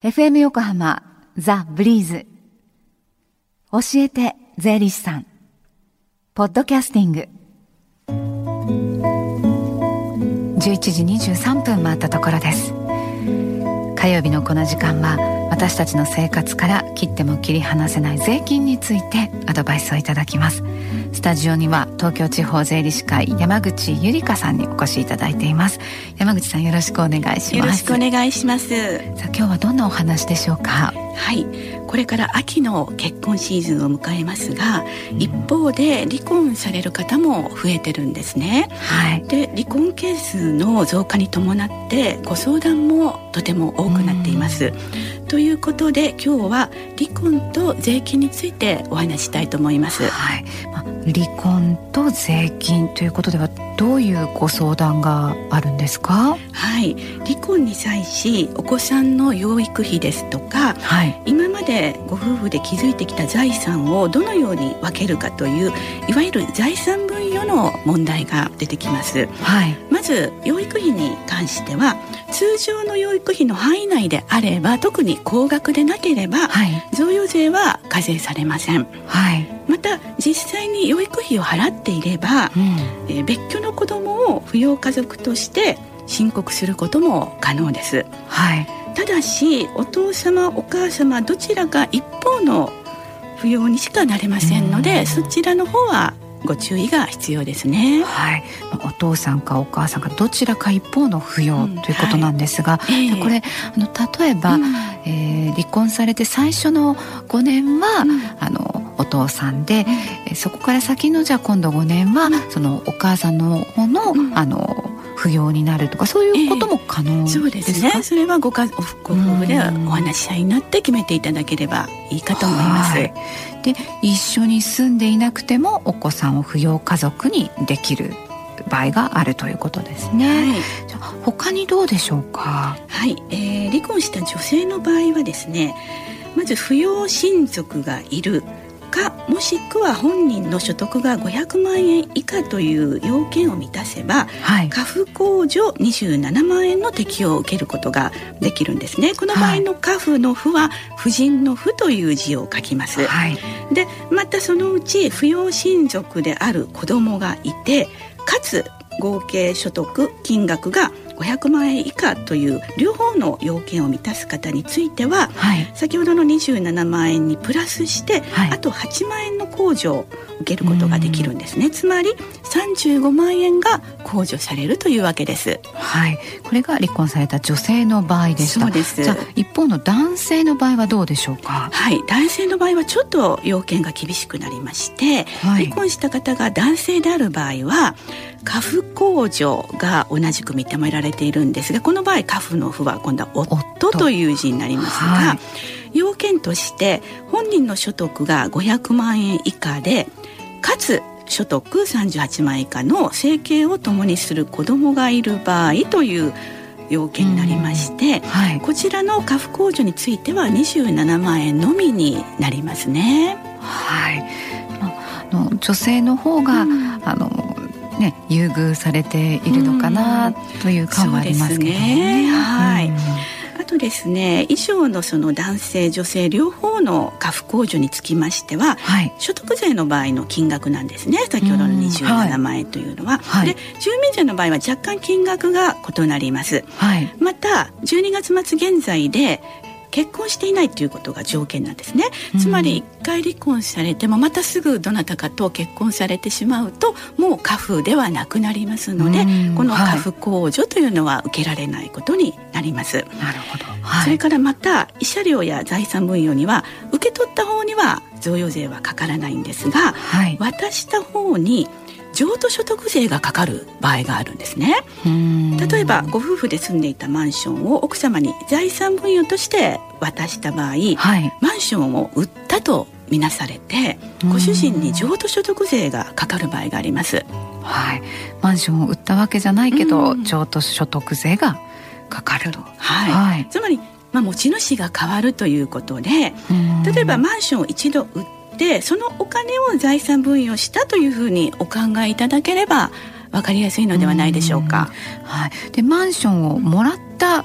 FM 横浜ザ・ブリーズ。教えて税理士さん。ポッドキャスティング。11時23分回ったところです。火曜日のこの時間は私たちの生活から切っても切り離せない税金についてアドバイスをいただきます。スタジオには東京地方税理士会山口ゆりかさんにお越しいただいています。山口さんよろしくお願いします。よろしくお願いします。さあ今日はどんなお話でしょうか？はい。これから秋の結婚シーズンを迎えますが、一方で離婚される方も増えてるんですね、はい、で離婚件数の増加に伴ってご相談もとても多くなっています、ということで今日は離婚と税金についてお話したいと思います、はい。まあ、離婚と税金ということではどういうご相談があるんですか？はい。離婚に際しお子さんの養育費ですとか、はい、今までご夫婦で築いてきた財産をどのように分けるかといういわゆる財産分与の問題が出てきます、はい、まず養育費に関しては通常の養育費の範囲内であれば特に高額でなければ、はい、贈与税は課税されません、はい、また実際に養育費を払っていれば、うん、えー、別居の子どもを扶養家族として申告することも可能です、はい、ただしお父様お母様どちらか一方の扶養にしかなれませんので、そちらの方はご注意が必要ですね。はい、お父さんかお母さんかどちらか一方の扶養ということなんですが、うんはい、これあの例えば、うん、えー、離婚されて最初の5年は、うん、あのお父さんで、うん、そこから先のじゃあ今度5年は、そのお母さんの方の、あの不要になるとかそういうことも可能ですか、えー、そうですねそれはご家ご夫婦でお話し合いになって決めていただければいいかと思います。で一緒に住んでいなくてもお子さんを扶養家族にできる場合があるということですね。はい、他にどうでしょうか？はい、えー、離婚した女性の場合はですね、まず扶養親族がいる。かもしくは本人の所得が500万円以下という要件を満たせば、はい、家父控除27万円の適用を受けることができるんですね。この場合の家父の父は夫人の父という字を書きます、はい、でまたそのうち扶養親族である子供がいてかつ合計所得金額が500万円以下という両方の要件を満たす方については、はい、先ほどの27万円にプラスして、はい、あと8万円の控除を受けることができるんですねつまり35万円が控除されるというわけですはいこれが離婚された女性の場合でしたそうですじゃ一方の男性の場合はどうでしょうかはい男性の場合はちょっと要件が厳しくなりまして、はい、離婚した方が男性である場合は家父控除が同じく認められているんですがこの場合家父の父は今度は夫という字になりますが、はい、要件として本人の所得が500万円以下でかつ所得38万円以下の生計を共にする子どもがいる場合という要件になりまして、はい、こちらの家父控除については27万円のみになりますね。はい、あの女性の方が、うん、あのね、優遇されているのかなという感はありますけどね。ね。はい、あとですね以上のその男性女性両方の家父控除につきましては、はい、所得税の場合の金額なんですね。先ほどの27万円というのは、はい、で住民税の場合は若干金額が異なります、はい、また12月末現在で結婚していないということが条件なんですね、つまり1回離婚されてもまたすぐどなたかと結婚されてしまうともう家父ではなくなりますので、この家父控除というのは受けられないことになります。なるほど、はい、それからまた慰謝料や財産分与には受け取った方には贈与税はかからないんですが、はい、渡した方に譲渡所得税がかかる場合があるんですね。例えばご夫婦で住んでいたマンションを奥様に財産分与として渡した場合、はい、マンションを売ったとみなされてご主人に譲渡所得税がかかる場合があります。はい、マンションを売ったわけじゃないけど譲渡所得税がかかると、はい、はい、つまりまあ、持ち主が変わるということで例えばマンションを一度売っでそのお金を財産分与したというふうにお考えいただければ分かりやすいのではないでしょうか。はい、でマンションをもらった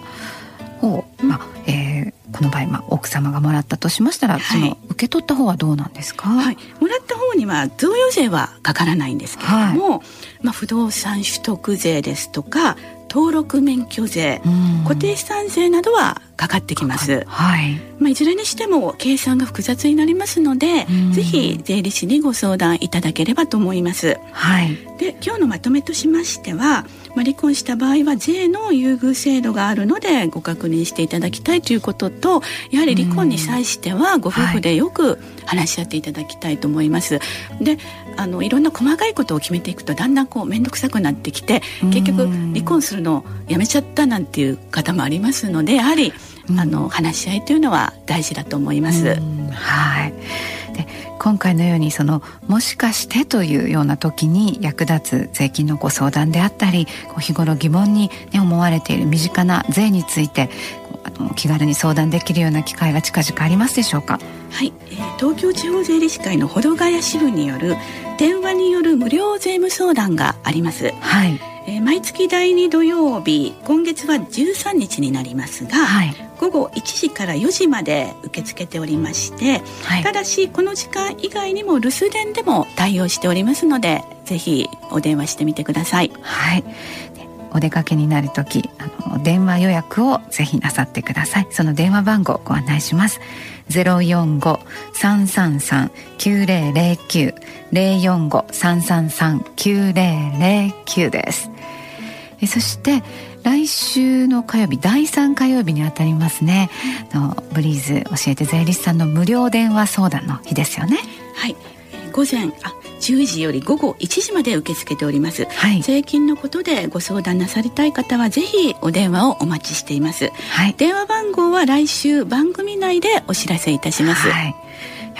方、まあえー、この場合、まあ、奥様がもらったとしましたら、はい、その受け取った方はどうなんですか、はい、もらった方には贈与税はかからないんですけれども、はい、まあ、不動産取得税ですとか登録免許税、固定資産税などはかかってきます。はい。まあいずれにしても計算が複雑になりますので、ぜひ税理士にご相談いただければと思います。はい。で今日のまとめとしましては、まあ離婚した場合は税の優遇制度があるのでご確認していただきたいということと、やはり離婚に際してはご夫婦でよく話し合っていただきたいと思います。で、あのいろんな細かいことを決めていくとだんだんこう面倒くさくなってきて、結局離婚するのやめちゃったなんていう方もありますのでやはり、うん、あの話し合いというのは大事だと思います。はい。で今回のようにそのもしかしてというような時に役立つ税金のご相談であったり日頃疑問に、ね、思われている身近な税についてあの気軽に相談できるような機会が近々ありますでしょうか？はい、えー、東京地方税理士会の保土ヶ谷支部による電話による無料税務相談があります。はい。えー、毎月第2土曜日今月は13日になりますが、はい、午後1時から4時まで受け付けておりまして、はい、ただしこの時間以外にも留守電でも対応しておりますのでぜひお電話してみてください。はい。お出かけになる時あの電話予約をぜひなさってください。その電話番号ご案内します。045-333-9009 045-333-9009です。そして来週の火曜日第3火曜日にあたりますね。のブリーズ教えて税理士さんの無料電話相談の日ですよね。はい。午前あ10時より午後1時まで受け付けております、はい、税金のことでご相談なさりたい方はぜひお電話をお待ちしています、はい、電話番号は来週番組内でお知らせいたします、はい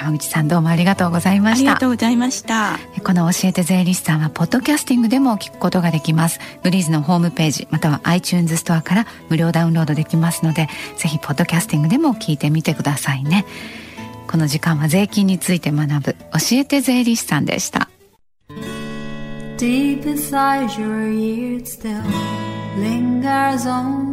山口さんどうもありがとうございました。ありがとうございました。この教えて税理士さんはポッドキャスティングでも聞くことができます。ブリーズのホームページまたは iTunes ストアから無料ダウンロードできますのでぜひポッドキャスティングでも聞いてみてくださいね。この時間は税金について学ぶ教えて税理士さんでした。Deep inside your ears still lingers on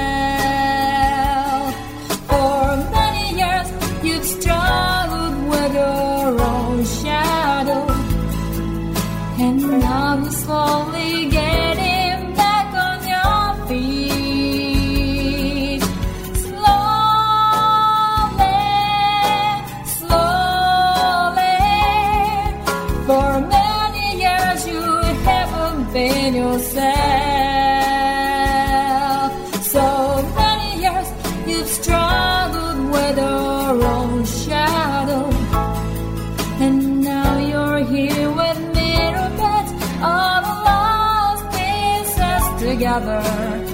another